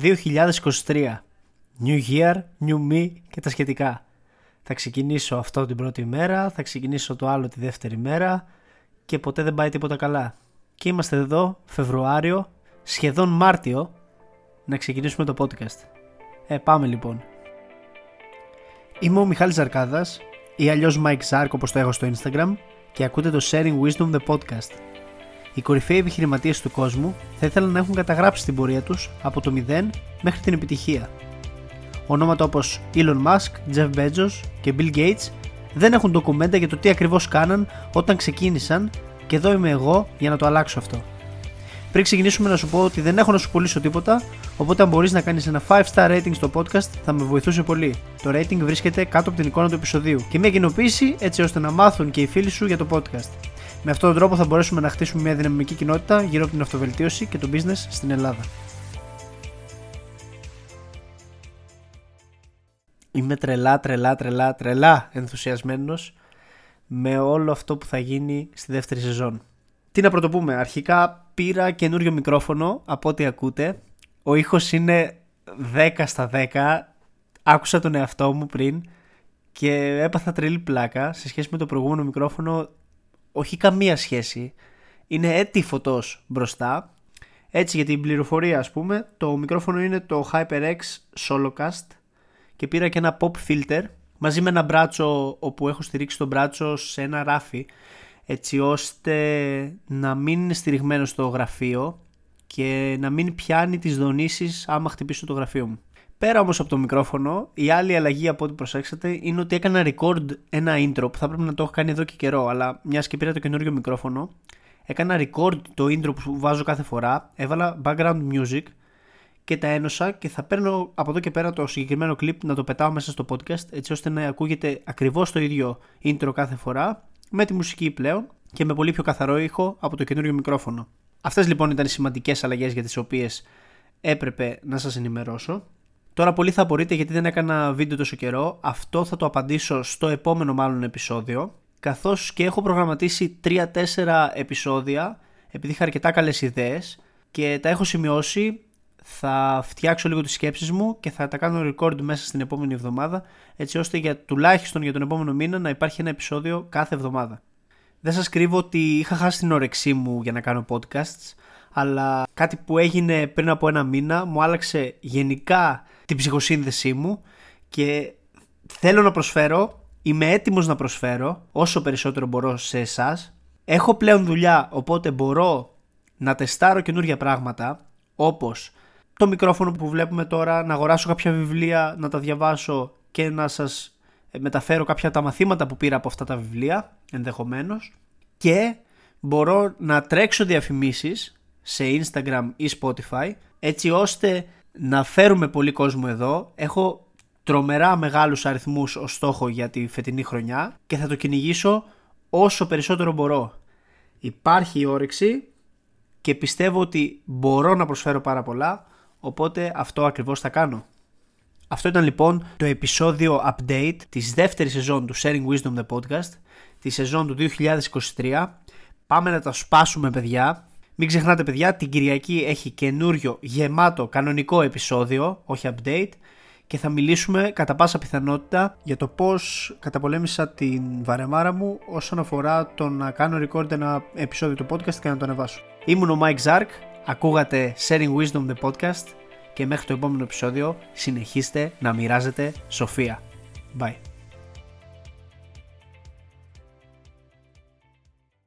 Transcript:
2023. New Year, New Me και τα σχετικά. Θα ξεκινήσω αυτό την πρώτη μέρα, θα ξεκινήσω το άλλο τη δεύτερη μέρα και ποτέ δεν πάει τίποτα καλά. Και είμαστε εδώ, Φεβρουάριο, σχεδόν Μάρτιο, να ξεκινήσουμε το podcast. Ε, πάμε λοιπόν. Είμαι ο Μιχάλης Ζαρκάδας ή αλλιώς Mike Zark όπως το έχω στο Instagram και ακούτε το Sharing Wisdom The Podcast. Οι κορυφαίοι επιχειρηματίες του κόσμου θα ήθελαν να έχουν καταγράψει την πορεία τους από το 0 μέχρι την επιτυχία. Ονόματα όπω Elon Musk, Jeff Bezos και Bill Gates δεν έχουν ντοκουμέντα για το τι ακριβώς κάναν όταν ξεκίνησαν και εδώ είμαι εγώ για να το αλλάξω αυτό. Πριν ξεκινήσουμε να σου πω ότι δεν έχω να σου πουλήσω τίποτα, οπότε αν μπορείς να κάνεις ένα 5 star rating στο podcast θα με βοηθούσε πολύ. Το rating βρίσκεται κάτω από την εικόνα του επεισοδίου και μια κοινοποίηση έτσι ώστε να μάθουν και οι φίλοι σου για το podcast. Με αυτόν τον τρόπο θα μπορέσουμε να χτίσουμε μια δυναμική κοινότητα γύρω από την αυτοβελτίωση και το business στην Ελλάδα. Είμαι τρελά, τρελά, τρελά, τρελά ενθουσιασμένος με όλο αυτό που θα γίνει στη δεύτερη σεζόν. Τι να πρωτοπούμε, αρχικά πήρα καινούριο μικρόφωνο από ό,τι ακούτε. Ο ήχος είναι 10 στα 10, άκουσα τον εαυτό μου πριν και έπαθα τρελή πλάκα σε σχέση με το προηγούμενο μικρόφωνο όχι καμία σχέση. Είναι έτη φωτός μπροστά. Έτσι για την πληροφορία ας πούμε, το μικρόφωνο είναι το HyperX Solocast και πήρα και ένα pop filter μαζί με ένα μπράτσο όπου έχω στηρίξει το μπράτσο σε ένα ράφι έτσι ώστε να μην είναι στηριγμένο στο γραφείο και να μην πιάνει τις δονήσεις άμα χτυπήσω το γραφείο μου. Πέρα όμως από το μικρόφωνο, η άλλη αλλαγή από ό,τι προσέξατε είναι ότι έκανα record ένα intro που θα πρέπει να το έχω κάνει εδώ και καιρό, αλλά μιας και πήρα το καινούριο μικρόφωνο, έκανα record το intro που βάζω κάθε φορά, έβαλα background music και τα ένωσα και θα παίρνω από εδώ και πέρα το συγκεκριμένο clip να το πετάω μέσα στο podcast έτσι ώστε να ακούγεται ακριβώς το ίδιο intro κάθε φορά με τη μουσική πλέον και με πολύ πιο καθαρό ήχο από το καινούριο μικρόφωνο. Αυτές λοιπόν ήταν οι σημαντικές αλλαγές για τις οποίες έπρεπε να σας ενημερώσω. Τώρα πολλοί θα απορείτε γιατί δεν έκανα βίντεο τόσο καιρό. Αυτό θα το απαντήσω στο επόμενο μάλλον επεισόδιο. Καθώς και έχω προγραμματίσει 3-4 επεισόδια επειδή είχα αρκετά καλές ιδέες και τα έχω σημειώσει. Θα φτιάξω λίγο τις σκέψεις μου και θα τα κάνω record μέσα στην επόμενη εβδομάδα έτσι ώστε για τουλάχιστον για τον επόμενο μήνα να υπάρχει ένα επεισόδιο κάθε εβδομάδα. Δεν σας κρύβω ότι είχα χάσει την όρεξή μου για να κάνω podcasts αλλά κάτι που έγινε πριν από ένα μήνα μου άλλαξε γενικά την ψυχοσύνδεσή μου και θέλω να προσφέρω, είμαι έτοιμος να προσφέρω όσο περισσότερο μπορώ σε εσάς. Έχω πλέον δουλειά οπότε μπορώ να τεστάρω καινούργια πράγματα όπως το μικρόφωνο που βλέπουμε τώρα, να αγοράσω κάποια βιβλία, να τα διαβάσω και να σας μεταφέρω κάποια τα μαθήματα που πήρα από αυτά τα βιβλία ενδεχομένως και μπορώ να τρέξω διαφημίσεις σε Instagram ή Spotify έτσι ώστε να φέρουμε πολύ κόσμο εδώ. Έχω τρομερά μεγάλους αριθμούς ως στόχο για τη φετινή χρονιά και θα το κυνηγήσω όσο περισσότερο μπορώ. Υπάρχει η όρεξη και πιστεύω ότι μπορώ να προσφέρω πάρα πολλά, οπότε αυτό ακριβώς θα κάνω. Αυτό ήταν λοιπόν το επεισόδιο update της δεύτερης σεζόν του Sharing Wisdom The Podcast, τη σεζόν του 2023. Πάμε να τα σπάσουμε παιδιά. Μην ξεχνάτε παιδιά, την Κυριακή έχει καινούριο γεμάτο κανονικό επεισόδιο, όχι update και θα μιλήσουμε κατά πάσα πιθανότητα για το πώς καταπολέμησα την βαρεμάρα μου όσον αφορά το να κάνω record ένα επεισόδιο του podcast και να το ανεβάσω. Ήμουν ο Mike Zark, ακούγατε Sharing Wisdom the podcast και μέχρι το επόμενο επεισόδιο συνεχίστε να μοιράζετε σοφία. Bye.